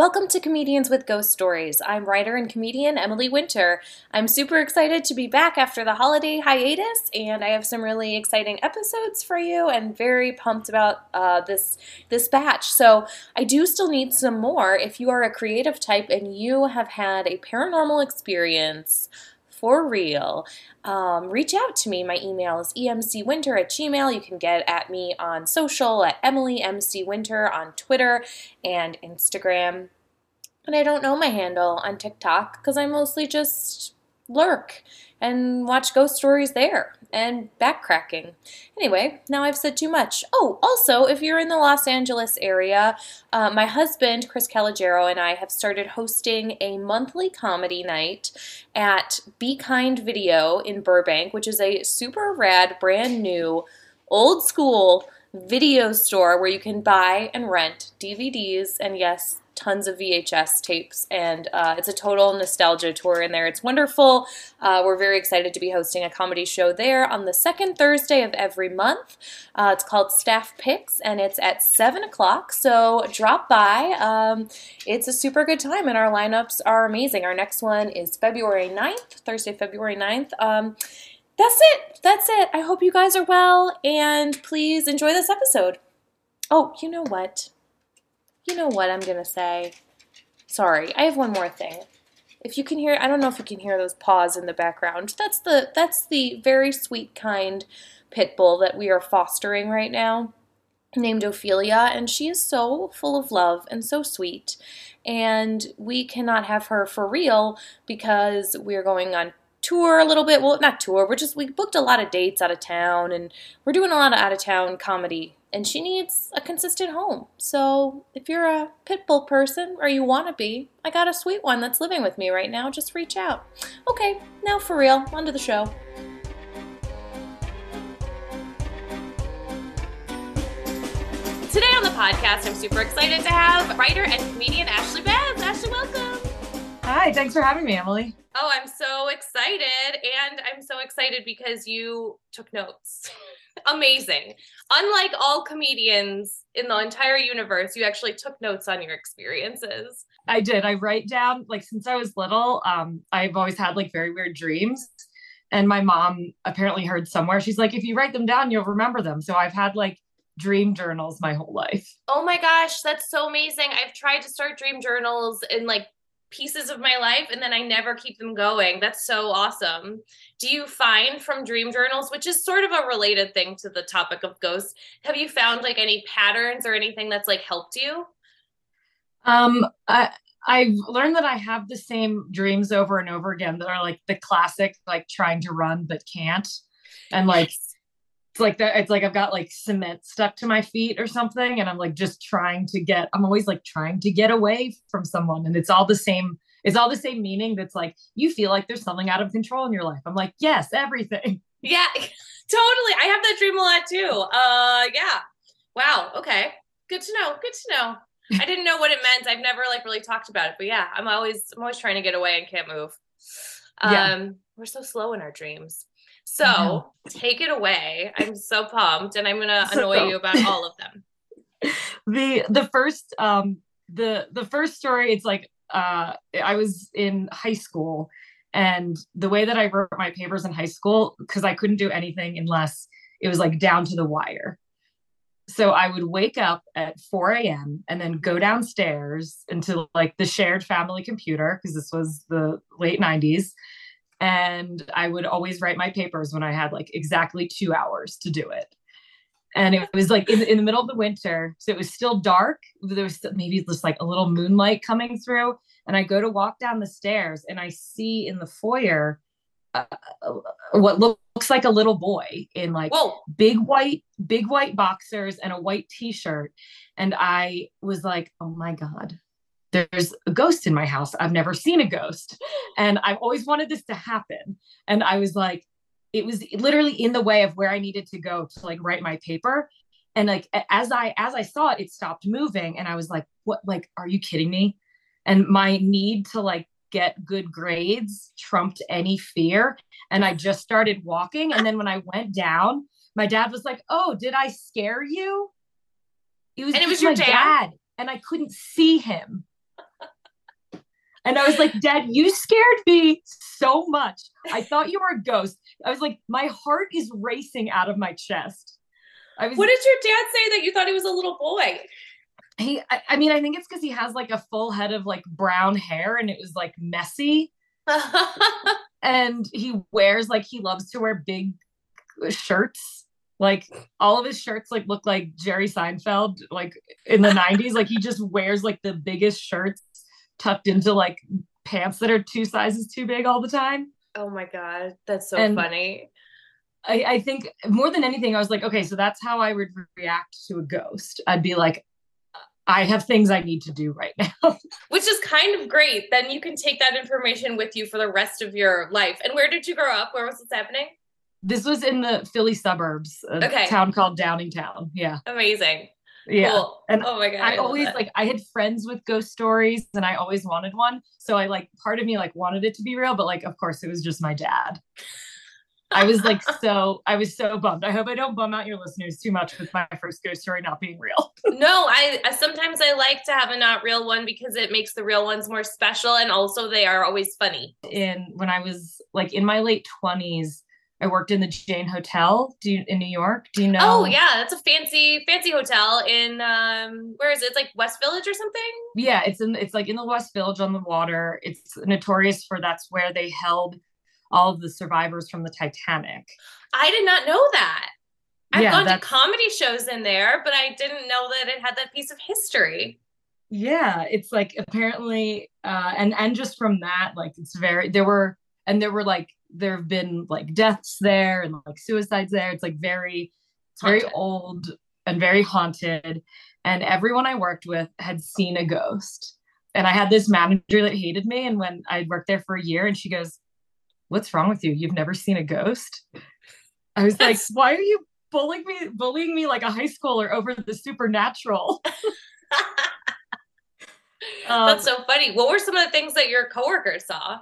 Welcome to Comedians with Ghost Stories. I'm writer and comedian Emily Winter. I'm super excited to be back after the holiday hiatus, and I have some really exciting episodes for you, and very pumped about uh, this this batch. So I do still need some more. If you are a creative type and you have had a paranormal experience for real, um, reach out to me. My email is emcwinter at gmail. You can get at me on social at Emily Winter on Twitter and Instagram. And I don't know my handle on TikTok because I mostly just lurk and watch ghost stories there and backcracking. Anyway, now I've said too much. Oh, also, if you're in the Los Angeles area, uh, my husband, Chris Calogero, and I have started hosting a monthly comedy night at Be Kind Video in Burbank, which is a super rad, brand new, old school video store where you can buy and rent DVDs and, yes, tons of VHS tapes, and uh, it's a total nostalgia tour in there. It's wonderful. Uh, we're very excited to be hosting a comedy show there on the second Thursday of every month. Uh, it's called Staff Picks, and it's at 7 o'clock, so drop by. Um, it's a super good time, and our lineups are amazing. Our next one is February 9th, Thursday, February 9th. Um, that's it. That's it. I hope you guys are well, and please enjoy this episode. Oh, you know what? You know what I'm gonna say? Sorry, I have one more thing. If you can hear, I don't know if you can hear those paws in the background. That's the that's the very sweet kind pit bull that we are fostering right now, named Ophelia, and she is so full of love and so sweet. And we cannot have her for real because we're going on tour a little bit. Well, not tour. We're just we booked a lot of dates out of town, and we're doing a lot of out of town comedy and she needs a consistent home. So if you're a pit bull person or you want to be, I got a sweet one that's living with me right now. Just reach out. Okay, now for real, onto the show. Today on the podcast, I'm super excited to have writer and comedian Ashley Bez. Ashley, welcome. Hi, thanks for having me, Emily. Oh, I'm so excited. And I'm so excited because you took notes. amazing. Unlike all comedians in the entire universe, you actually took notes on your experiences. I did. I write down like since I was little, um, I've always had like very weird dreams. And my mom apparently heard somewhere, she's like, if you write them down, you'll remember them. So I've had like dream journals my whole life. Oh my gosh, that's so amazing. I've tried to start dream journals in like pieces of my life and then I never keep them going. That's so awesome. Do you find from dream journals, which is sort of a related thing to the topic of ghosts, have you found like any patterns or anything that's like helped you? Um I I've learned that I have the same dreams over and over again that are like the classic like trying to run but can't and like it's like that it's like i've got like cement stuck to my feet or something and i'm like just trying to get i'm always like trying to get away from someone and it's all the same it's all the same meaning that's like you feel like there's something out of control in your life. I'm like yes everything. Yeah totally i have that dream a lot too. Uh yeah. Wow okay. Good to know good to know. I didn't know what it meant. I've never like really talked about it but yeah i'm always i'm always trying to get away and can't move. Um yeah. we're so slow in our dreams so take it away. I'm so pumped, and I'm gonna annoy so, you about all of them. The the first um the the first story, it's like uh I was in high school and the way that I wrote my papers in high school, because I couldn't do anything unless it was like down to the wire. So I would wake up at 4 a.m. and then go downstairs into like the shared family computer, because this was the late 90s and I would always write my papers when I had like exactly two hours to do it. And it was like in, in the middle of the winter, so it was still dark. There was maybe just like a little moonlight coming through, and I go to walk down the stairs, and I see in the foyer uh, what looks like a little boy in like Whoa. big white big white boxers and a white t-shirt and i was like oh my god there's a ghost in my house. I've never seen a ghost. And I've always wanted this to happen. And I was like, it was literally in the way of where I needed to go to like write my paper. And like as I as I saw it, it stopped moving. And I was like, what like, are you kidding me? And my need to like get good grades trumped any fear. And I just started walking. And then when I went down, my dad was like, Oh, did I scare you? It was, and it was your dad? dad. And I couldn't see him And I was like, Dad, you scared me so much. I thought you were a ghost. I was like, my heart is racing out of my chest. I was, what did your dad say that you thought he was a little boy? He, I, I mean, I think it's because he has like a full head of like brown hair and it was like messy. and he wears like he loves to wear big uh, shirts. Like all of his shirts like look like Jerry Seinfeld, like in the 90s. Like he just wears like the biggest shirts tucked into like pants that are two sizes too big all the time. Oh my god, that's so and funny. I, I think more than anything, I was like, okay, so that's how I would react to a ghost. I'd be like, I have things I need to do right now. Which is kind of great. Then you can take that information with you for the rest of your life. And where did you grow up? Where was this happening? This was in the Philly suburbs, a okay. town called Downingtown. Yeah. Amazing. Yeah. Cool. And oh my god. I, I always that. like I had friends with ghost stories and I always wanted one. So I like part of me like wanted it to be real, but like of course it was just my dad. I was like so I was so bummed. I hope I don't bum out your listeners too much with my first ghost story not being real. no, I, I sometimes I like to have a not real one because it makes the real ones more special and also they are always funny. In when I was like in my late 20s, I worked in the Jane Hotel do you, in New York. Do you know? Oh yeah, that's a fancy fancy hotel in um where is it? It's like West Village or something? Yeah, it's in it's like in the West Village on the water. It's notorious for that's where they held all of the survivors from the Titanic. I did not know that. I've yeah, gone to comedy shows in there, but I didn't know that it had that piece of history. Yeah, it's like apparently uh and and just from that like it's very there were and there were like there have been like deaths there and like suicides there. It's like very it's very old and very haunted and everyone I worked with had seen a ghost. And I had this manager that hated me and when I worked there for a year and she goes, what's wrong with you? You've never seen a ghost? I was like, why are you bullying me, bullying me like a high schooler over the supernatural? um, That's so funny. What were some of the things that your coworkers saw?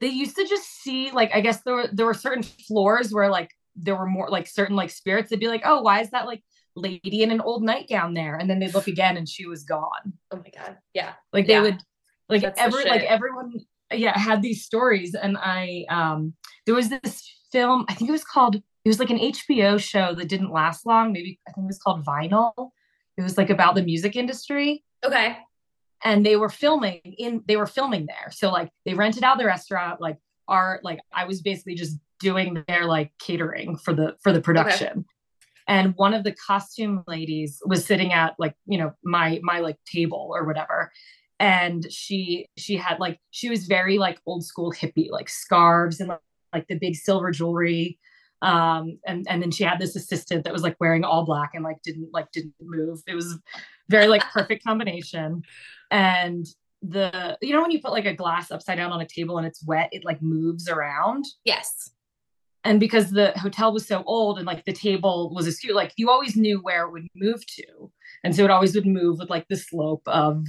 They used to just see like I guess there were there were certain floors where like there were more like certain like spirits. They'd be like, oh, why is that like lady in an old nightgown there? And then they'd look again and she was gone. Oh my god, yeah. Like they would like That's every like everyone yeah had these stories and i um there was this film i think it was called it was like an hbo show that didn't last long maybe i think it was called vinyl it was like about the music industry okay and they were filming in they were filming there. So like they rented out the restaurant like our like i was basically just doing their like catering for the for the production. Okay. and one of the costume ladies was sitting at like you know my my like table or whatever. And she she had like she was very like old school hippie like scarves and like, like the big silver jewelry um and and then she had this assistant that was like wearing all black and like didn't like didn't move. It was very like perfect combination. And the you know when you put like a glass upside down on a table and it's wet it like moves around? Yes. And because the hotel was so old and like the table was askew like you always knew where it would move to. And so it always would move with like the slope of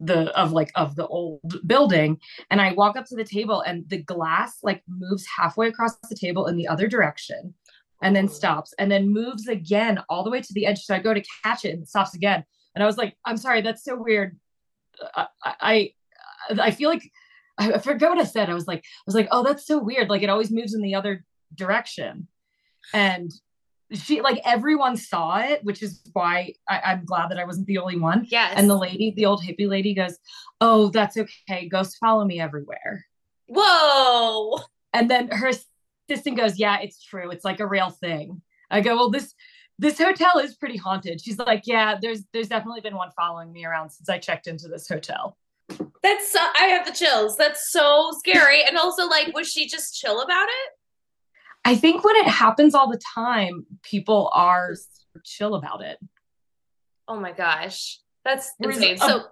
the of like of the old building and i walk up to the table and the glass like moves halfway across the table in the other direction and then stops and then moves again all the way to the edge so i go to catch it and it stops again and i was like i'm sorry that's so weird uh, i i, I feel like I forgot what I said. I was like, I was like, oh, that's so weird. Like it always moves in the other direction. And she like everyone saw it, which is why I, am glad that I wasn't the only one. Yes. And the lady, the old hippie lady, goes, "Oh, that's okay. Ghosts follow me everywhere." Whoa! And then her assistant goes, "Yeah, it's true. It's like a real thing." I go, "Well, this this hotel is pretty haunted." She's like, "Yeah, there's there's definitely been one following me around since I checked into this hotel." That's so, I have the chills. That's so scary. and also, like, was she just chill about it? I think when it happens all the time, people are chill about it. Oh my gosh, that's insane. so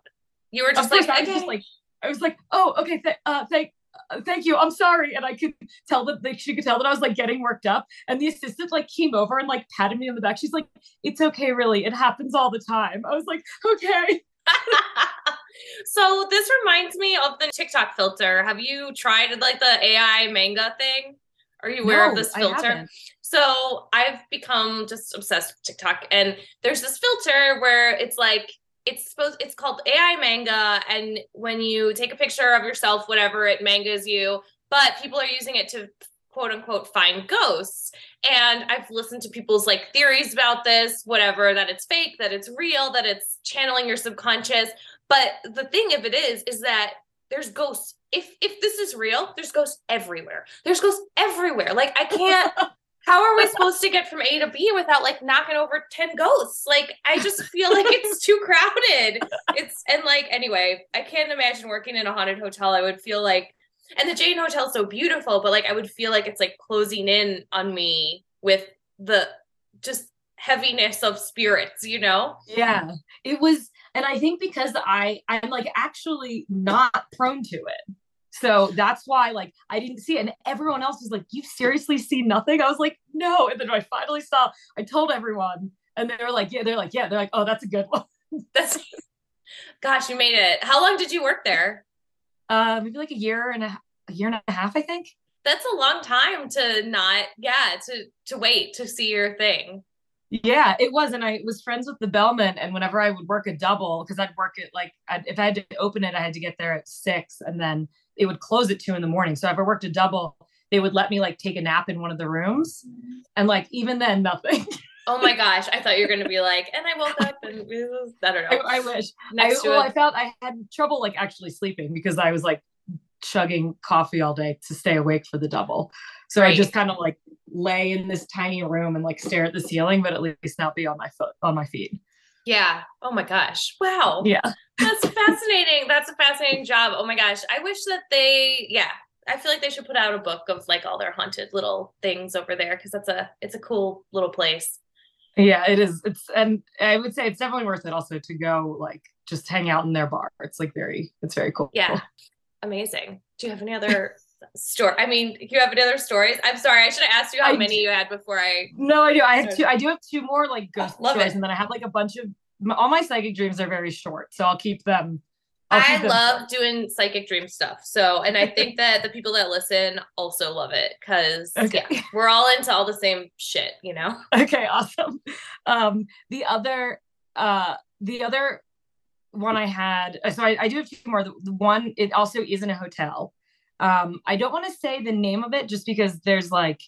you were just like, I was just like, I was like, oh, okay, th- uh, thank, uh, thank you. I'm sorry, and I could tell that like, she could tell that I was like getting worked up. And the assistant like came over and like patted me on the back. She's like, "It's okay, really. It happens all the time." I was like, "Okay." so this reminds me of the TikTok filter. Have you tried like the AI manga thing? Are you aware no, of this filter? So I've become just obsessed with TikTok, and there's this filter where it's like it's supposed it's called AI manga and when you take a picture of yourself whatever it mangas you but people are using it to quote unquote find ghosts. And i've listened to people's like theories about this whatever that it's fake that it's real that it's channeling your subconscious. But the thing of it is is that there's ghosts if if this is real there's ghosts everywhere there's ghosts everywhere like i can't how are we supposed to get from A to B without like knocking over 10 ghosts? Like, I just feel like it's too crowded. It's, and like, anyway, I can't imagine working in a haunted hotel. I would feel like, and the Jane Hotel is so beautiful, but like, I would feel like it's like closing in on me with the just heaviness of spirits, you know? Yeah. It was, and I think because I, I'm like actually not prone to it. So that's why, like, I didn't see it. And everyone else was like, You seriously see nothing? I was like, No. And then I finally saw, I told everyone, and they were like, Yeah, they're like, Yeah, they're like, Oh, that's a good one. That's, gosh, you made it. How long did you work there? Uh, maybe like a year and a, a year and a half, I think. That's a long time to not, yeah, to to wait to see your thing. Yeah, it was. And I was friends with the bellman. And whenever I would work a double, because I'd work it like, I'd, if I had to open it, I had to get there at six. And then it would close at two in the morning. So if I worked a double, they would let me like take a nap in one of the rooms. And like even then, nothing. Oh my gosh. I thought you were gonna be like, and I woke up and I don't know. I, I wish. I, well, I felt I had trouble like actually sleeping because I was like chugging coffee all day to stay awake for the double. So right. I just kind of like lay in this tiny room and like stare at the ceiling, but at least not be on my foot on my feet. Yeah. Oh my gosh. Wow. Yeah. That's fascinating. That's a fascinating job. Oh my gosh. I wish that they, yeah, I feel like they should put out a book of like all their haunted little things over there because that's a, it's a cool little place. Yeah, it is. It's, and I would say it's definitely worth it also to go like just hang out in their bar. It's like very, it's very cool. Yeah. Amazing. Do you have any other story. I mean, do you have any other stories? I'm sorry, I should have asked you how I many do. you had before I. No, I do. I have two. I do have two more like ghost oh, stories, it. and then I have like a bunch of. All my psychic dreams are very short, so I'll keep them. I'll keep I them love short. doing psychic dream stuff. So, and I think that the people that listen also love it because okay. yeah, we're all into all the same shit, you know. Okay, awesome. Um, the other, uh, the other one I had. So I, I do have two more. The, the one it also is in a hotel. Um, I don't want to say the name of it just because there's like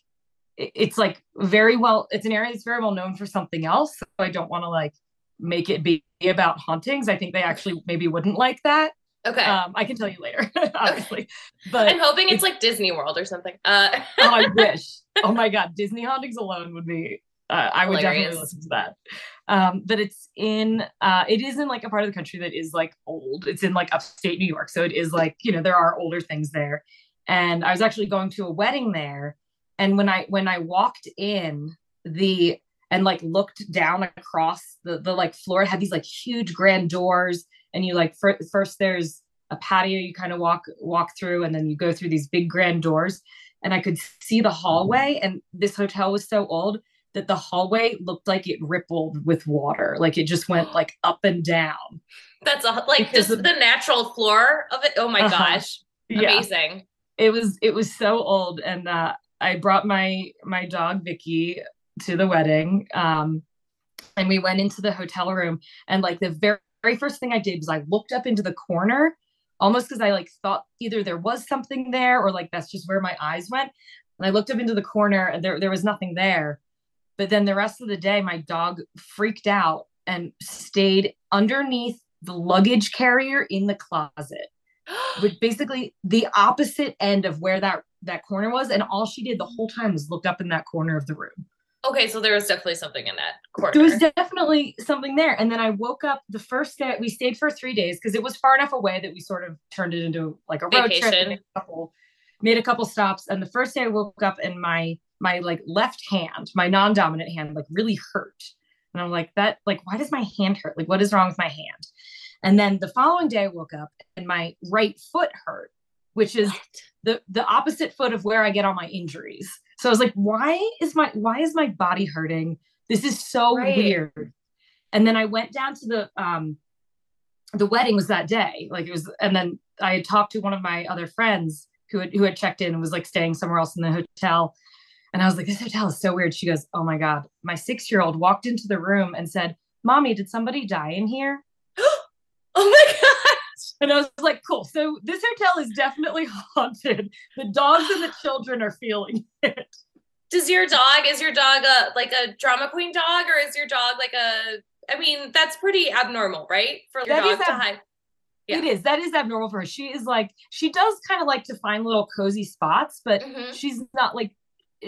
it's like very well it's an area that's very well known for something else. So I don't want to like make it be about hauntings. I think they actually maybe wouldn't like that. Okay. Um, I can tell you later, obviously. But I'm hoping it's, it's, like Disney World or something. Uh oh, I wish. Oh my god, Disney hauntings alone would be uh, I would Hilarious. definitely listen to that. Um, but it's in uh, it is in like a part of the country that is like old. It's in like upstate New York, so it is like you know there are older things there. And I was actually going to a wedding there, and when I when I walked in the and like looked down across the the like floor, it had these like huge grand doors, and you like fir- first there's a patio you kind of walk walk through, and then you go through these big grand doors, and I could see the hallway. And this hotel was so old that the hallway looked like it rippled with water. Like it just went like up and down. That's a, like just the natural floor of it. Oh my uh-huh. gosh. Amazing. Yeah. It was it was so old and uh I brought my my dog Vicky to the wedding. Um and we went into the hotel room and like the very, very first thing I did was I looked up into the corner almost because I like thought either there was something there or like that's just where my eyes went. And I looked up into the corner and there there was nothing there. But then the rest of the day, my dog freaked out and stayed underneath the luggage carrier in the closet, with basically the opposite end of where that that corner was. And all she did the whole time was look up in that corner of the room. Okay, so there was definitely something in that corner. There was definitely something there. And then I woke up the first day. We stayed for three days because it was far enough away that we sort of turned it into like a road Vacation. trip. A couple, made a couple stops. And the first day I woke up and my my like left hand, my non-dominant hand, like really hurt. And I'm like, that, like, why does my hand hurt? Like, what is wrong with my hand? And then the following day I woke up and my right foot hurt, which is the the opposite foot of where I get all my injuries. So I was like, why is my why is my body hurting? This is so right. weird. And then I went down to the um the wedding was that day. Like it was, and then I had talked to one of my other friends who had who had checked in and was like staying somewhere else in the hotel. And I was like, this hotel is so weird. She goes, oh my God. My six year old walked into the room and said, Mommy, did somebody die in here? Oh my god. And I was like, cool. So this hotel is definitely haunted. The dogs and the children are feeling it. Does your dog is your dog a like a drama queen dog or is your dog like a I mean, that's pretty abnormal, right? For That dog is to ab- hide. Yeah. It is. That is abnormal for her. She is like, she does kind of like to find little cozy spots, but Mhm. she's not like,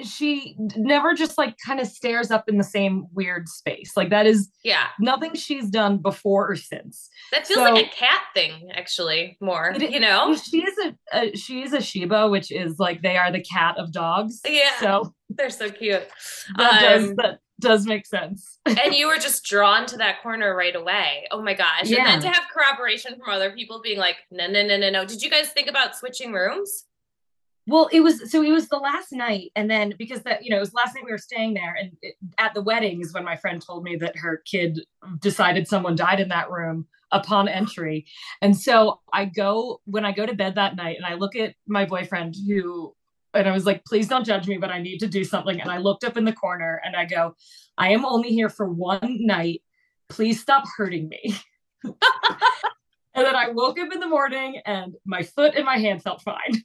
she never just like kind of stares up in the same weird space. Like that is Yeah. nothing she's done before or since. That feels So- like a cat thing, actually, more. It- you know? She is a, a she is a Shiba, which is like they are the cat of dogs. Yeah. So They're so cute. that does Um, that does make sense. and you were just drawn to that corner right away. Oh my gosh. And Yeah. then to have corroboration from other people being like, no, no, no, no, no. Did you guys think about switching rooms? Well, it was so it was the last night, and then because that you know it was last night we were staying there, and it, at the wedding is when my friend told me that her kid decided someone died in that room upon entry, and so I go when I go to bed that night, and I look at my boyfriend who, and I was like, please don't judge me, but I need to do something, and I looked up in the corner and I go, I am only here for one night, please stop hurting me. and then I woke up in the morning, and my foot and my hand felt fine.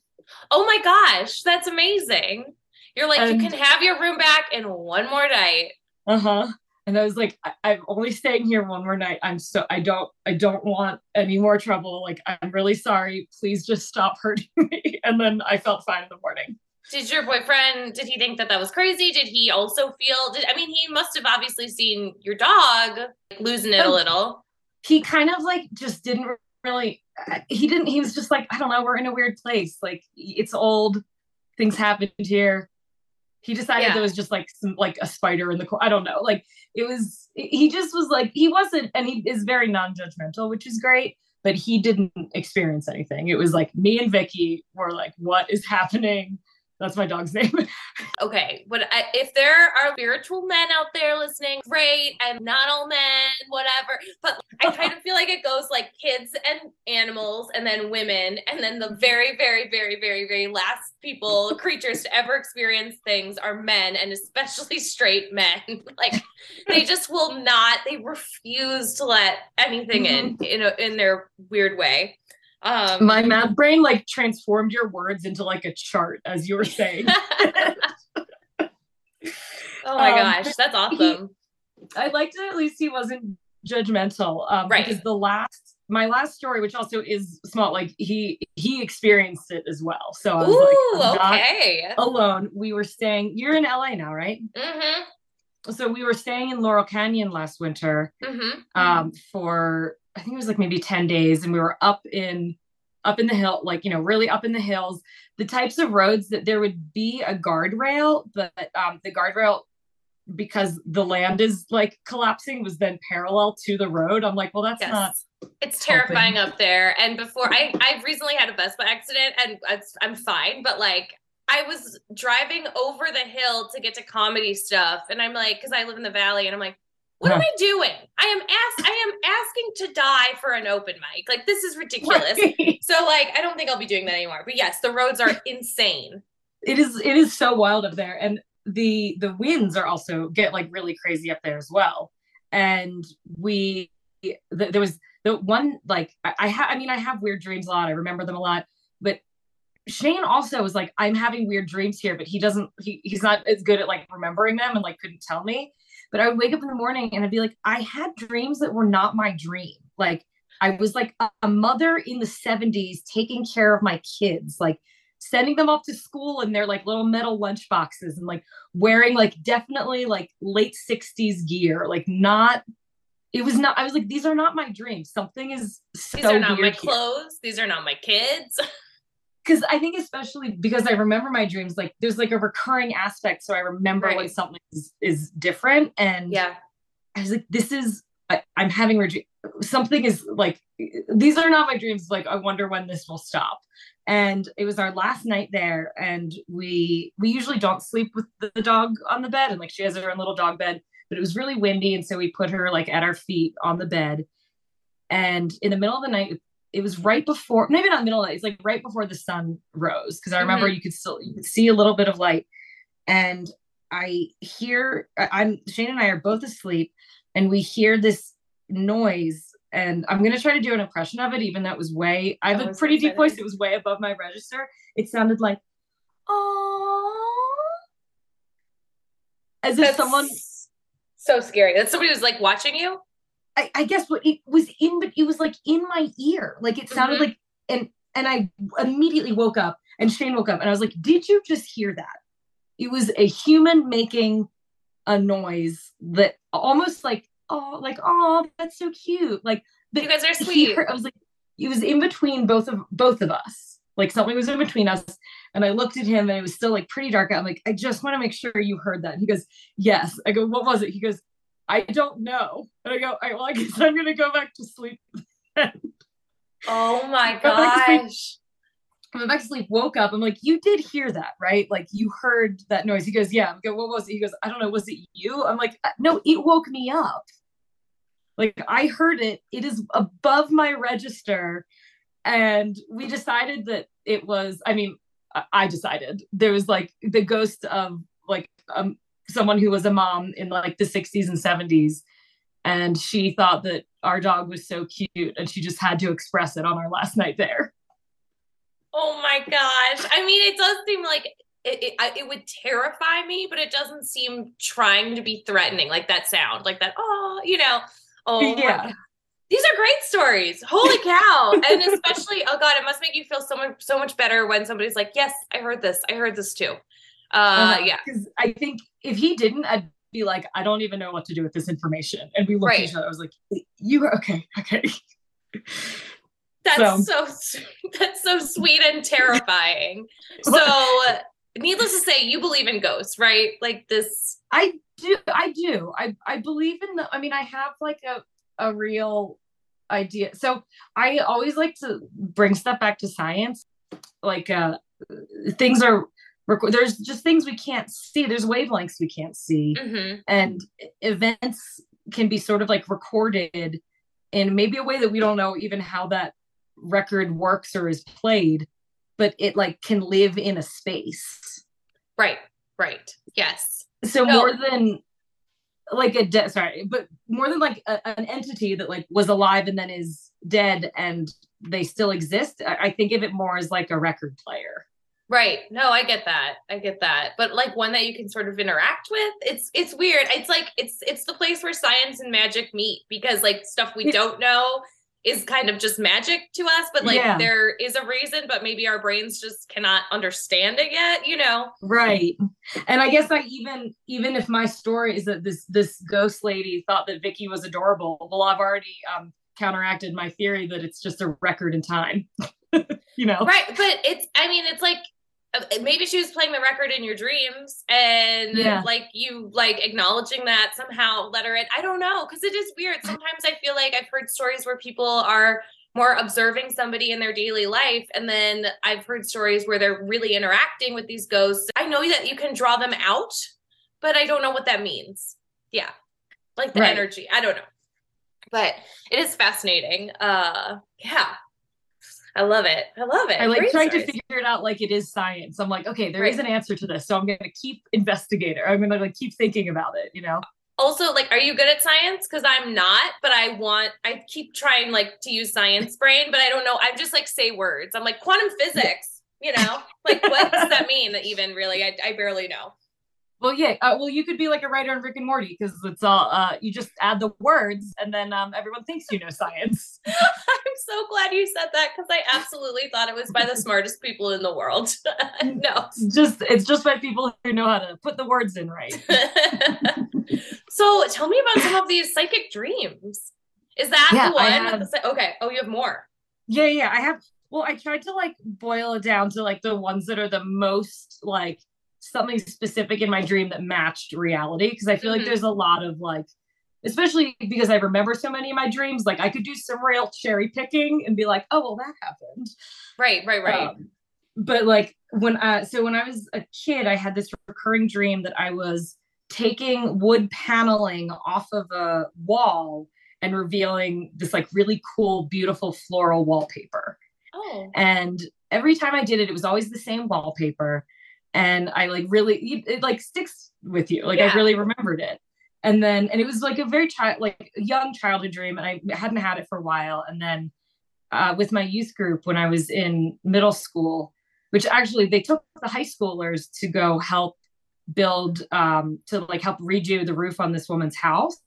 Oh my gosh. That's amazing. You're like, And- you can have your room back in one more night. uh-huh and i was like I- i'm only staying here one more night i'm so i don't i don't want any more trouble like i'm really sorry please just stop hurting me and then i felt fine in the morning Did your boyfriend, did he think that that was crazy? Did he also feel, did, I mean, he must have obviously seen your dog like, losing it a Oh. little. he kind of like just didn't really he didn't he was just like i don't know we're in a weird place. Like it's old. Things happened here. He decided Yeah. there was just like some like a spider in the corner i don't know. Like it was he just was like he wasn't and he is very non-judgmental which is great but he didn't experience anything. It was like me and vicky were like what is happening that's my dog's name Okay, but I, if there are spiritual men out there listening, great. I'm not all men, whatever. But I kind of feel like it goes like kids and animals, and then women, and then the very, very, very, very, very last people, creatures to ever experience things are men, and especially straight men. like they just will not. They refuse to let anything in mm-hmm. in a, in their weird way. Um, my math brain like transformed your words into like a chart as you were saying oh my Um, gosh, that's awesome. I liked it at least he wasn't judgmental. Um, Right. Because the last, my last story, which also is small, like he he experienced it as well. So I was Ooh, like, okay. alone. We were staying. You're in LA now, right? Mm-hmm. So we were staying in Laurel Canyon last winter Mm-hmm. um, for I think it was like maybe ten days, and we were up in up in the hill, like you know, really up in the hills. The types of roads that there would be a guardrail, but um, the guardrail because the land is like collapsing was then parallel to the road. I'm like, well, that's Yes. not It's helping. terrifying up there. And before I, I've recently had a Vespa accident and I'm fine, but like I was driving over the hill to get to comedy stuff. And I'm like, cause I live in the valley and I'm like, what am Huh. I doing? I am ask I am asking to die for an open mic. Like this is ridiculous. So like I don't think I'll be doing that anymore. But yes, the roads are insane. it is it is so wild up there and the the winds are also get like really crazy up there as well and we th- there was the one like i I, ha- I mean i have weird dreams a lot i remember them a lot but shane also was like i'm having weird dreams here but he doesn't he, he's not as good at like remembering them and like couldn't tell me but i would wake up in the morning and i'd be like i had dreams that were not my dream like i was like a, mother in the 70s taking care of my kids like sending them off to school in their like little metal lunch boxes and like wearing like definitely like late 60s gear like not it was not i was like these are not my dreams something is so These are not my here. clothes. These are not my kids. because i think especially because i remember my dreams like there's like a recurring aspect so i remember when something is, is different and Yeah. i was like this is I, i'm having dream something is like these are not my dreams like i wonder when this will stop. And it was our last night there and we we usually don't sleep with the, the dog on the bed and like she has her own little dog bed but it was really windy and so we put her like at our feet on the bed. And in the middle of the night it was right before maybe not middle of the night it's like right before the sun rose because i remember mm-hmm. you could still you could see a little bit of light and i hear i'm shane and i are both asleep and we hear this noise and I'm gonna try to do an impression of it, even though it was way. I have a pretty deep voice. It was way above my register. It sounded like, "Oh," as if someone. So scary. That somebody was like watching you. I, I guess what it was in, but it was like in my ear. Like it sounded mm-hmm. like, and and I immediately woke up, and Shane woke up, and I was like, "Did you just hear that?" It was a human making a noise that almost like oh like oh that's so cute. Like you guys are sweet. i was like it was in between both of both of us. Like something was in between us and i looked at him and it was still like pretty dark. I'm like i just want to make sure you heard that. And he goes yes. I go what was it? He goes i don't know and i go I, well i guess i'm gonna go back to sleep oh my gosh I went back to sleep, woke up. I'm like, you did hear that, right? Like you heard that noise. He goes, yeah. I go, what was it? He goes, I don't know. Was it you? I'm like, no, it woke me up. Like I heard it. It is above my register. And we decided that it was, I mean, I decided there was like the ghost of like um, someone who was a mom in like the 60s and 70s. And she thought that our dog was so cute and she just had to express it on our last night there. Oh my gosh. I mean, it does seem like it, it, it, would terrify me, but it doesn't seem trying to be threatening, like that sound, like that, oh, you know. Oh, yeah. These are great stories. Holy cow. and especially, oh God, it must make you feel so much, so much better when somebody's like, yes, I heard this. I heard this too. Uh, uh yeah. Because I think if he didn't, I'd be like, I don't even know what to do with this information. And we looked right. at each other. I was like, you are okay. Okay. That's so, so that's so sweet and terrifying. So needless to say, you believe in ghosts, right? Like this I do I do. I I believe in the I mean I have like a a real idea. So I always like to bring stuff back to science. Like uh things are there's just things we can't see. There's wavelengths we can't see. Mm-hmm. And events can be sort of like recorded in maybe a way that we don't know even how that record works or is played, but it like can live in a space. Right. Right. Yes. So more than like a dead sorry, but more than like a, an entity that like was alive and then is dead and they still exist. I, I think of it more as like a record player. Right. No, I get that. I get that. But like one that you can sort of interact with. It's it's weird. It's like it's it's the place where science and magic meet because like stuff we don't know is kind of just magic to us, but like yeah. there is a reason, but maybe our brains just cannot understand it yet, you know? Right. And I guess I even even if my story is that this this ghost lady thought that Vicky was adorable, well, I've already um counteracted my theory that it's just a record in time. you know? Right. But it's I mean, it's like maybe she was playing the record in your dreams and yeah. like you like acknowledging that somehow let her in. I don't know because it is weird. Sometimes i feel like i've heard stories where people are more observing somebody in their daily life and then i've heard stories where they're really interacting with these ghosts. I know that you can draw them out but i don't know what that means. Yeah. Like the right. energy. I don't know. But it is fascinating. Uh yeah I love it. I love it. I like Great trying stories. to figure it out like it is science. I'm like, okay, there right. is an answer to this. So I'm gonna keep investigating. I'm gonna like keep thinking about it, you know? Also, like, are you good at science? Because I'm not, but I want I keep trying like to use science brain, but I don't know. I'm just like say words. I'm like quantum physics, you know? Like what does that mean even really? I, I barely know. Well, yeah. Uh, well, you could be like a writer on Rick and Morty because it's all uh, you just add the words, and then um, everyone thinks you know science. I'm so glad you said that because I absolutely thought it was by the smartest people in the world. no, it's just it's just by people who know how to put the words in right. so, tell me about some of these psychic dreams. Is that yeah, the one? Have, okay. Oh, you have more. Yeah, yeah. I have. Well, I tried to like boil it down to like the ones that are the most like something specific in my dream that matched reality because I feel mm-hmm. like there's a lot of like especially because I remember so many of my dreams like I could do some real cherry picking and be like oh well that happened. Right right right. Um, but like when I so when I was a kid I had this recurring dream that I was taking wood paneling off of a wall and revealing this like really cool beautiful floral wallpaper. Oh. And every time I did it it was always the same wallpaper and I like really it like sticks with you. Like yeah. I really remembered it. and then and it was like a very child like a young childhood dream and i hadn't had it for a while and then uh, with my youth group when i was in middle school which actually they took the high schoolers to go help build um to like help redo the roof on this woman's house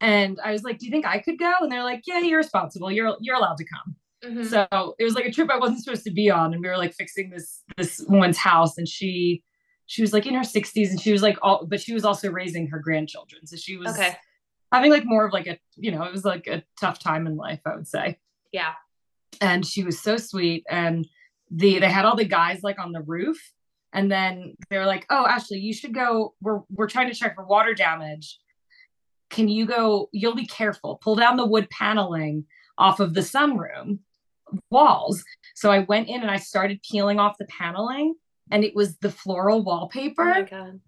and i was like do you think i could go and they're like yeah you're responsible you're you're allowed to come mm-hmm. so it was like a trip i wasn't supposed to be on and we were like fixing this this woman's house and she she was like in her 60s and she was like all but she was also raising her grandchildren so she was okay. having like more of like a you know it was like a tough time in life i would say. Yeah. And she was so sweet and the they had all the guys like on the roof and then they're like oh ashley you should go we're we're trying to check for water damage. Can you go you'll be careful. Pull down the wood paneling off of the sunroom walls so i went in and i started peeling off the paneling and it was the floral wallpaper. Oh my God.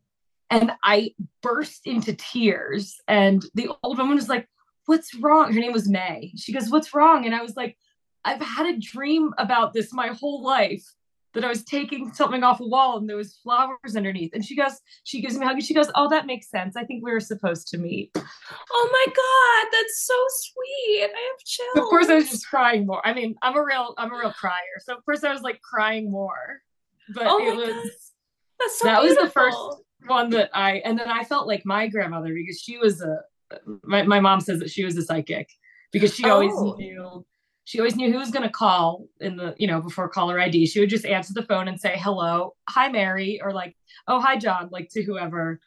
And I burst into tears. And the old woman was like, What's wrong? Her name was May. She goes, What's wrong? And I was like, I've had a dream about this my whole life that I was taking something off a wall and there was flowers underneath. And she goes, she gives me a hug and she goes, Oh, that makes sense. I think we were supposed to meet. Oh my God, that's so sweet. I have chills. Of course I was just crying more. I mean, I'm a real, I'm a real crier. So of course I was like crying more but oh it was God. That's so that beautiful. was the first one that I and then I felt like my grandmother because she was a my, my mom says that she was a psychic because she always oh. knew she always knew who was going to call in the you know before caller id she would just answer the phone and say hello hi mary or like oh hi john like to whoever.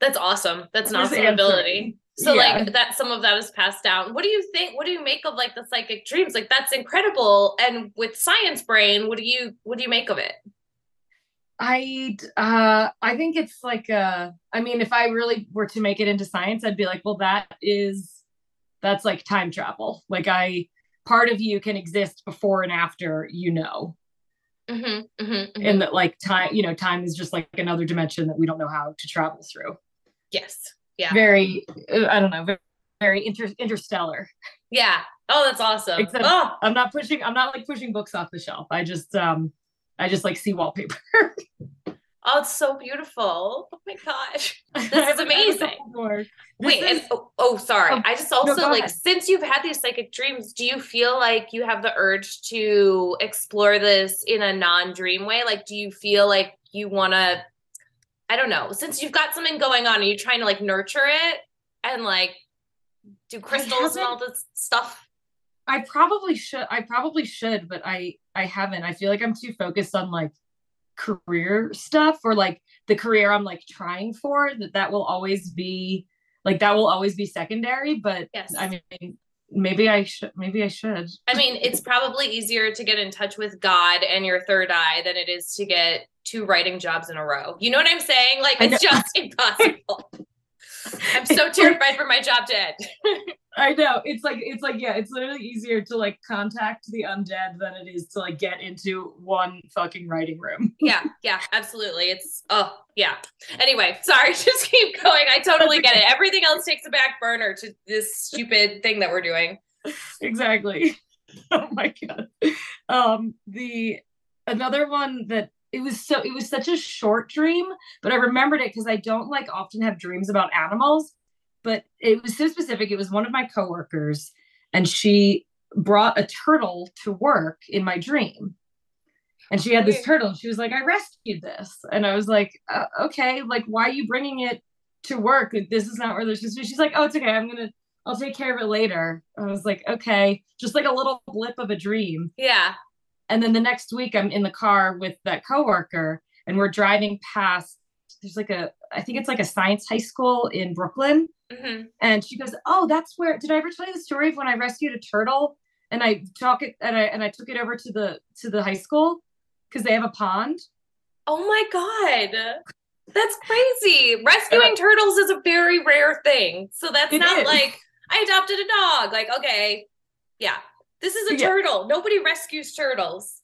That's awesome. That's an awesome ability. So yeah. like that some of that is passed down. What do you think what do you make of like the psychic dreams? Like that's incredible. And with science brain what do you what do you make of it? I uh I think it's like uh I mean if I really were to make it into science I'd be like well that is that's like time travel. Like I part of you can exist before and after you know. Mm-hmm, mm-hmm, mm-hmm. and that like time you know time is just like another dimension that we don't know how to travel through. Yes yeah. Very uh, I don't know very, very inter- interstellar. Yeah. Oh that's awesome. Except oh. I'm not pushing I'm not like pushing books off the shelf. I just um I just like see wallpaper. oh, it's so beautiful. Oh my gosh. This is amazing. This Wait, is... and oh, oh, sorry. Oh, I just also no, like since you've had these psychic dreams, do you feel like you have the urge to explore this in a non-dream way? Like do you feel like you want to I don't know, since you've got something going on, are you trying to like nurture it and like do crystals and all this stuff? I probably should. I probably should, but I I haven't. I feel like I'm too focused on like career stuff or like the career I'm like trying for that that will always be like that will always be secondary. But yes. I mean, maybe I should. Maybe I should. I mean, it's probably easier to get in touch with God and your third eye than it is to get two writing jobs in a row. You know what I'm saying? Like it's just impossible. I'm so terrified for my job to end. I know. It's like it's like yeah, it's literally easier to like contact the undead than it is to like get into one fucking writing room. yeah, yeah, absolutely. It's oh yeah. Anyway, sorry, just keep going. I totally get it. Everything else takes a back burner to this stupid thing that we're doing. Exactly. Oh my god. Um the another one that it was so it was such a short dream, but I remembered it because I don't like often have dreams about animals. But it was so specific. It was one of my coworkers, and she brought a turtle to work in my dream. And she had this turtle. And she was like, "I rescued this," and I was like, uh, "Okay, like why are you bringing it to work? Like, this is not where this is." She's like, "Oh, it's okay. I'm gonna." I'll take care of it later. I was like, okay, just like a little blip of a dream. Yeah. And then the next week, I'm in the car with that coworker, and we're driving past. There's like a, I think it's like a science high school in Brooklyn. Mm-hmm. And she goes, "Oh, that's where. Did I ever tell you the story of when I rescued a turtle and I took it and I and I took it over to the to the high school because they have a pond." Oh my god, that's crazy! Rescuing turtles is a very rare thing, so that's not is. like I adopted a dog. Like, okay, yeah, this is a yeah. turtle. Nobody rescues turtles.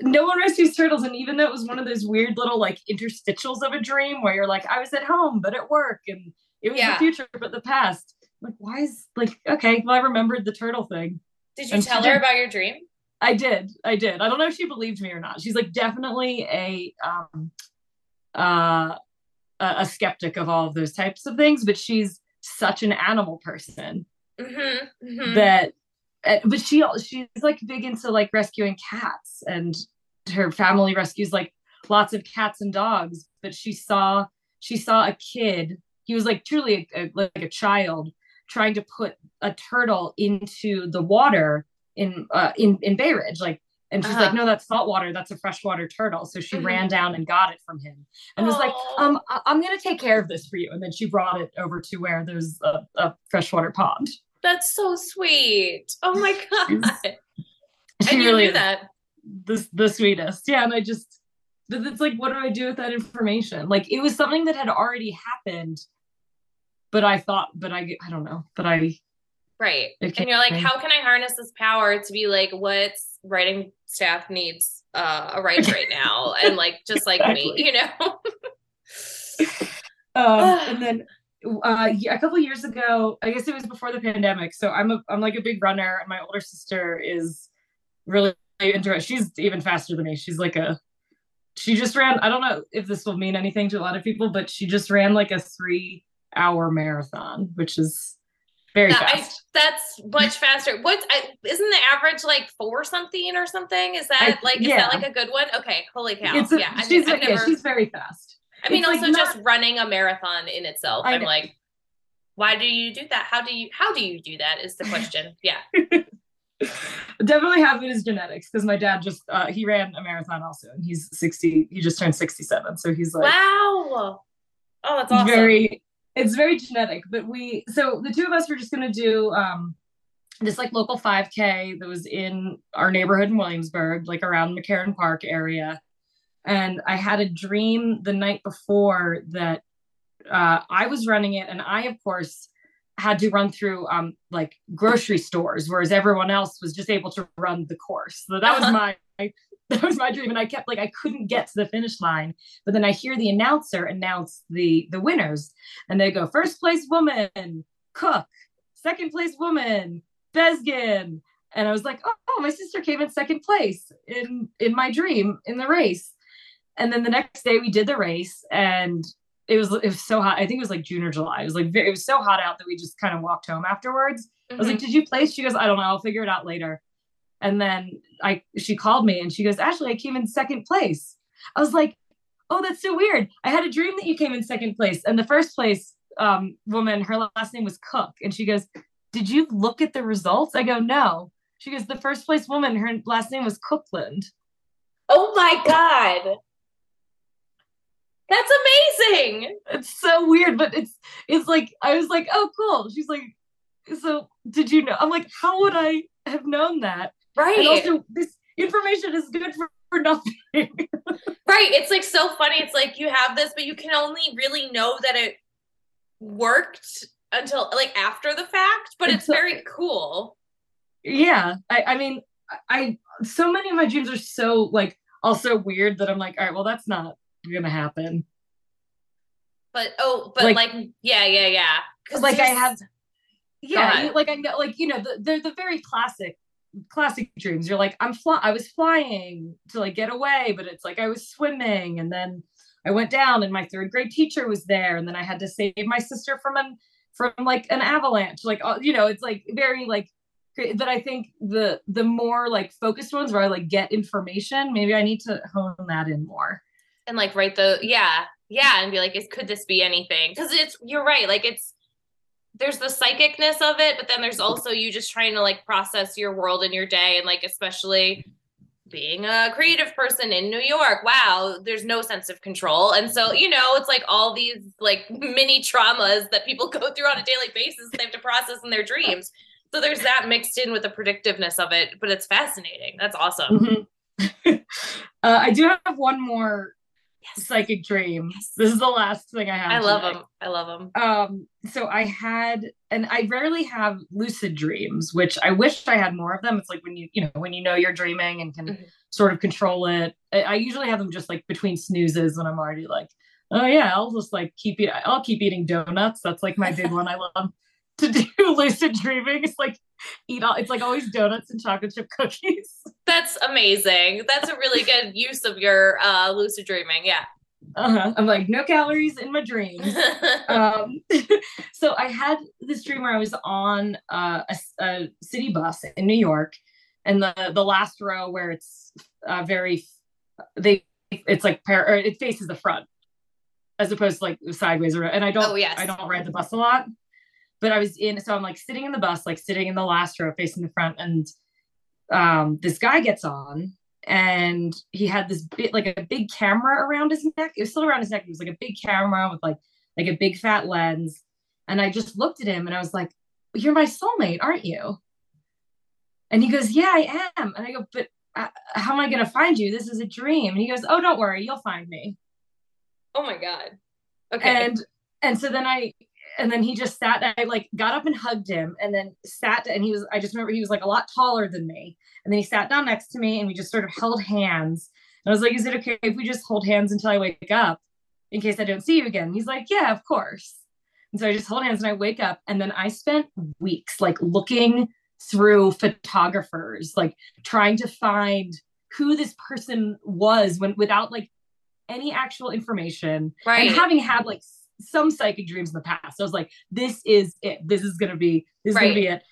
No one rescues turtles. And even though it was one of those weird little like interstitials of a dream where you're like, I was at home, but at work, and it was yeah. the future, but the past. Like, why is like, okay, well, I remembered the turtle thing. Did you and tell her did, about your dream? I did. I did. I don't know if she believed me or not. She's like definitely a um uh a, skeptic of all of those types of things, but she's such an animal person Mm-hmm, mm-hmm. that but she she's like big into like rescuing cats and her family rescues like lots of cats and dogs but she saw she saw a kid he was like truly a, a, like a child trying to put a turtle into the water in uh, in in Bay Ridge like and she's Uh-huh. like no that's salt water that's a freshwater turtle so she Mhm. ran down and got it from him and was like um I- i'm gonna take care of this for you and then she brought it over to where there's a, a freshwater pond That's so sweet. Oh my god. she and you really knew that. the, the sweetest yeah and i just it's like what do i do with that information like it was something that had already happened but i thought but i i don't know but i Right. And you're like, how can I harness this power to be like what writing staff needs uh, a writer right now? And like just like me, you know? um and then uh a couple years ago i guess it was before the pandemic so i'm a i'm like a big runner and my older sister is really into it she's even faster than me she's like a she just ran i don't know if this will mean anything to a lot of people but she just ran like a three hour marathon which is very That- I- fast that's much faster. what's i isn't the average like four something or something? Is that I- like is yeah. that like a good one? Okay, holy cow. a, yeah, I she's mean, I've yeah, never, she's very fast I mean it's, like, also not- just running a marathon in itself. I I'm like, why do you do that? How do you how do you do that? Is the question. Yeah. definitely have it as genetics because my dad just uh, he ran a marathon also and he's 60 he just turned 67 so he's like wow. Oh, that's awesome. very it's very genetic but we so the two of us were just going to do um this like local 5k that was in our neighborhood in williamsburg like around McCarren park area and i had a dream the night before that uh, i was running it. And i of course had to run through um like grocery stores whereas everyone else was just able to run the course. So that was my that was my dream. And i kept like i couldn't get to the finish line. But then i hear the announcer announce the the winners. And they go first place woman cook. Second place woman Besgen. And I was like, oh, oh, my sister came in second place in in my dream in the race. And then the next day we did the race and it was it was so hot. I think it was like June or July. It was like very, it was so hot out that we just kind of walked home afterwards. I was like, Mhm. "Did you place?" She goes, "I don't know. I'll figure it out later." And then I she called me and she goes, "Ashley, I came in second place." I was like, "Oh, that's so weird. I had a dream that you came in second place." And the first place um, woman, her last name was Cook, and she goes, "Did you look at the results?" I go, "No." She goes, "The first place woman, her last name was Cookland." Oh my god. That's amazing. It's so weird, but it's it's like I was like, "Oh, cool." She's like, "So did you know?" I'm like, "How would I have known that?" Right. And also, this information is good for, for nothing. right. It's like so funny. It's like you have this, but you can only really know that it worked until like after the fact, but it's Until- very cool. yeah I, I mean I so many of my dreams are so like also weird that I'm like, all right, well, that's not gonna happen. But oh, but like, Like- yeah, yeah, yeah. 'Cause Like I have yeah, you- like I know like you know, the, they're the very classic classic dreams. You're like, I'm fly I was flying to like get away, but it's like I was swimming and then I went down and my third grade teacher was there, and then I had to save my sister from an from like an avalanche. Like uh, you know, it's like very like that I think the the more like focused ones where I like get information, maybe I need to hone that in more. And like write the yeah, yeah, and be like, is could this be anything? Because it's you're right. Like it's there's the psychicness of it, but then there's also you just trying to like process your world and your day, and like especially being a creative person in New York. Wow, there's no sense of control, and so you know it's like all these like mini traumas that people go through on a daily basis. They have to process in their dreams. So there's that mixed in with the predictiveness of it, but it's fascinating. That's awesome. uh, I do have one more Yes. psychic dream. This is the last thing I have. I love them. I love them. Um, so I had, and I rarely have lucid dreams, which I wish I had more of them. It's like when you, you know, when you know you're dreaming and can Mhm. sort of control it. I, I usually have them just like between snoozes when I'm already like, oh yeah, I'll just like keep eating. I'll keep eating donuts. That's like my big one. I love to do lucid dreaming. It's like eat all. It's like always donuts and chocolate chip cookies. That's amazing. That's a really good use of your uh, lucid dreaming. Yeah. Uh-huh. I'm like, no calories in my dreams. um, so I had this dream where I was on uh, a, a, city bus in New York, and the the last row where it's uh, very they it's like or it faces the front as opposed to like sideways and I don't oh, yes. I don't ride the bus a lot. But I was in so I'm like sitting in the bus, like sitting in the last row facing the front, and um, this guy gets on and he had this bit like a big camera around his neck. It was still around his neck. It was like a big camera with like like a big fat lens. And I just looked at him and I was like, "You're my soulmate, aren't you?" And he goes, "Yeah, I am." And I go, "But uh, how am I going to find you? This is a dream." And he goes, "Oh, don't worry, you'll find me." Oh my god. Okay. And and so then I and then he just sat I like got up and hugged him and then sat and he was I just remember he was like a lot taller than me. And then he sat down next to me and we just sort of held hands. And I was like, is it okay if we just hold hands until I wake up in case I don't see you again? And he's like, yeah, of course. And so I just hold hands and I wake up. And then I spent weeks like looking through photographers, like trying to find who this person was when without like any actual information. Right. And having had like some psychic dreams in the past. I was like, this is it. This is gonna be this is gonna be it.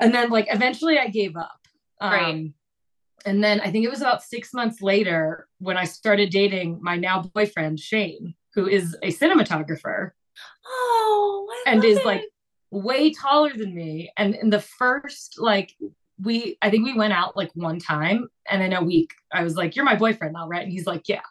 And then like eventually I gave up. Um, right. And then I think it was about six months later when I started dating my now boyfriend Shane, who is a cinematographer. Oh, and is it. like way taller than me. And in the first like we I think we went out like one time and in a week I was like, You're my boyfriend now, right? And he's like, Yeah.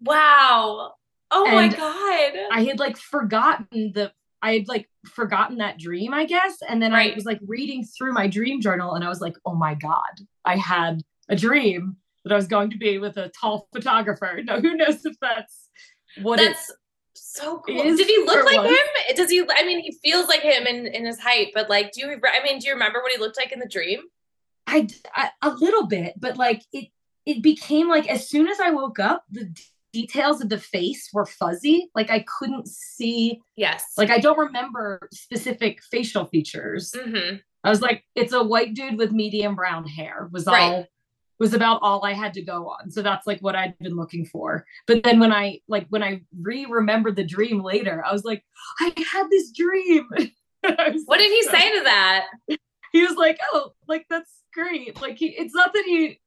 Wow. Oh and my god. I had like forgotten the I had like forgotten that dream, I guess. And then right. I was like reading through my dream journal and I was like, oh my God, I had a dream that I was going to be with a tall photographer. Now, who knows if that's what that's so cool. Did he look like was. him? Does he, I mean, he feels like him in, in his height, but like, do you, I mean, do you remember what he looked like in the dream? I, I a little bit, but like it, it became like as soon as I woke up, the details of the face were fuzzy. Like I couldn't see. Yes. Like I don't remember specific facial features. Mm-hmm. I was like, it's a white dude with medium brown hair. Was right. all was about all I had to go on. So that's like what I'd been looking for. But then when I like when I re-remembered the dream later, I was like, I had this dream. what did he say to that? He was like, Oh, like that's great. Like he it's not that he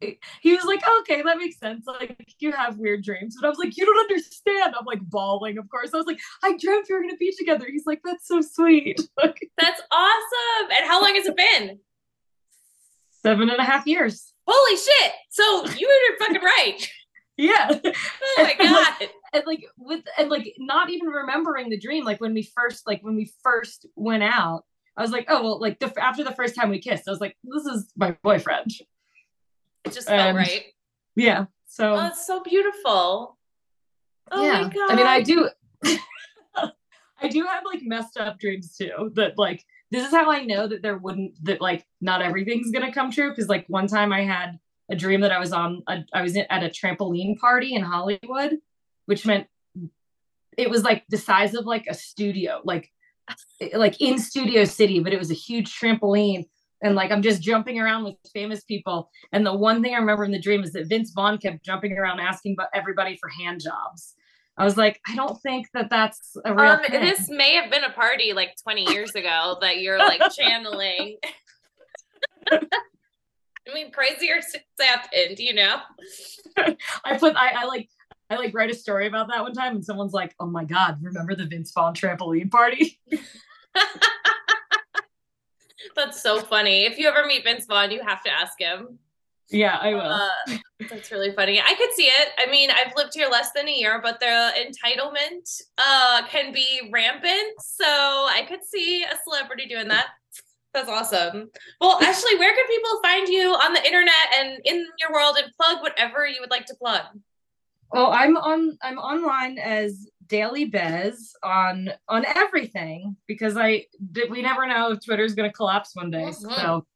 he was like, okay, that makes sense. Like, you have weird dreams. But I was like, you don't understand. I'm like bawling, of course. I was like, I dreamt we were going to be together. He's like, that's so sweet. that's awesome. And how long has it been? Seven and a half years. Holy shit. So you were fucking right. yeah. Oh my God. And like, and like with, and like not even remembering the dream, like when we first, like when we first went out, I was like, oh, well, like the, after the first time we kissed, I was like, this is my boyfriend. It just felt and, right. Yeah. So oh, it's so beautiful. Oh yeah. my god. I mean, I do I do have like messed up dreams too. That like this is how I know that there wouldn't that like not everything's gonna come true. Cause like one time I had a dream that I was on a, I was at a trampoline party in Hollywood, which meant it was like the size of like a studio, like like in Studio City, but it was a huge trampoline and like I'm just jumping around with famous people. And the one thing I remember in the dream is that Vince Vaughn kept jumping around asking everybody for hand jobs. I was like, I don't think that that's a real. Um, thing. this may have been a party like 20 years ago that you're like channeling. I mean, crazier things happened, you know. I put I, I like I like write a story about that one time, and someone's like, "Oh my god, remember the Vince Vaughn trampoline party?" That's so funny. If you ever meet Vince Vaughn, you have to ask him. Yeah, I will. Uh, that's really funny. I could see it. I mean, I've lived here less than a year, but the entitlement uh, can be rampant. So I could see a celebrity doing that. That's awesome. Well, Ashley, where can people find you on the internet and in your world and plug whatever you would like to plug? Oh, I'm on I'm online as Daily Bez on on everything because I did, we never know if Twitter's going to collapse one day. Mm-hmm. So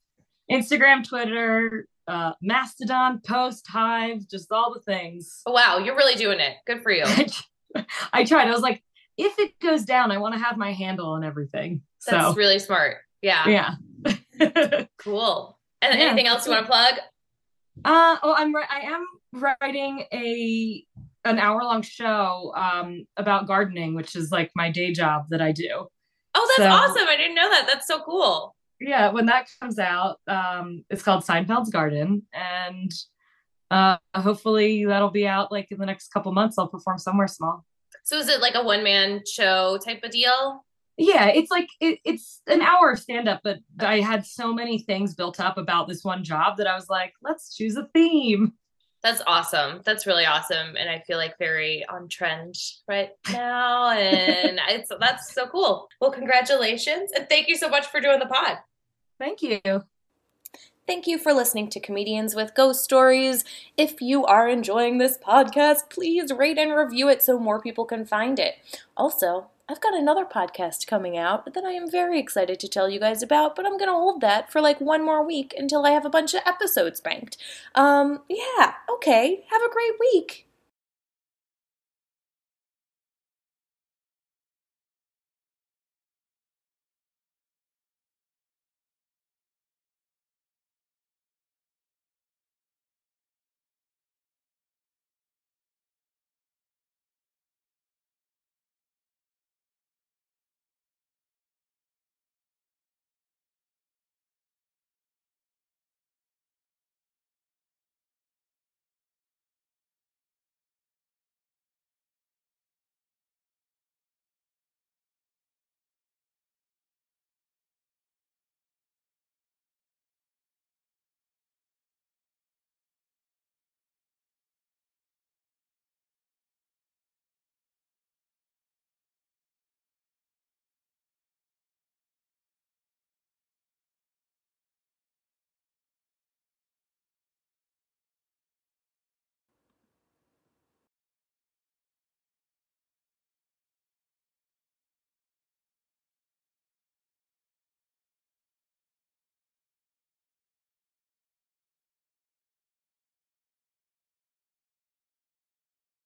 Instagram, Twitter, uh, Mastodon, Post, Hive, just all the things. Wow, you're really doing it. Good for you. I tried. I was like, if it goes down, I want to have my handle on everything. That's so. really smart. Yeah. Yeah. cool. And yeah. anything else you want to plug? Uh, oh, I'm I am writing a an hour long show um, about gardening, which is like my day job that I do. Oh, that's so, awesome! I didn't know that. That's so cool. Yeah, when that comes out, um, it's called Seinfeld's Garden, and uh, hopefully that'll be out like in the next couple months. I'll perform somewhere small. So is it like a one man show type of deal? Yeah, it's like it, it's an hour of stand up, but I had so many things built up about this one job that I was like, let's choose a theme. That's awesome. That's really awesome, and I feel like very on trend right now, and it's that's so cool. Well, congratulations, and thank you so much for doing the pod. Thank you. Thank you for listening to Comedians with Ghost Stories. If you are enjoying this podcast, please rate and review it so more people can find it. Also, I've got another podcast coming out that I am very excited to tell you guys about, but I'm going to hold that for like one more week until I have a bunch of episodes banked. Um, yeah, okay. Have a great week.